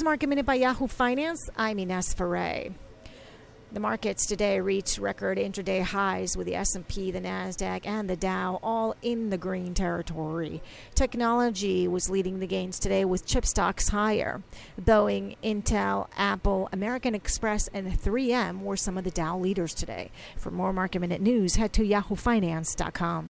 is Market Minute by Yahoo Finance. I'm Ines Ferre. The markets today reached record intraday highs with the S&P, the Nasdaq, and the Dow all in the green territory. Technology was leading the gains today with chip stocks higher. Boeing, Intel, Apple, American Express, and 3M were some of the Dow leaders today. For more market minute news, head to yahoofinance.com.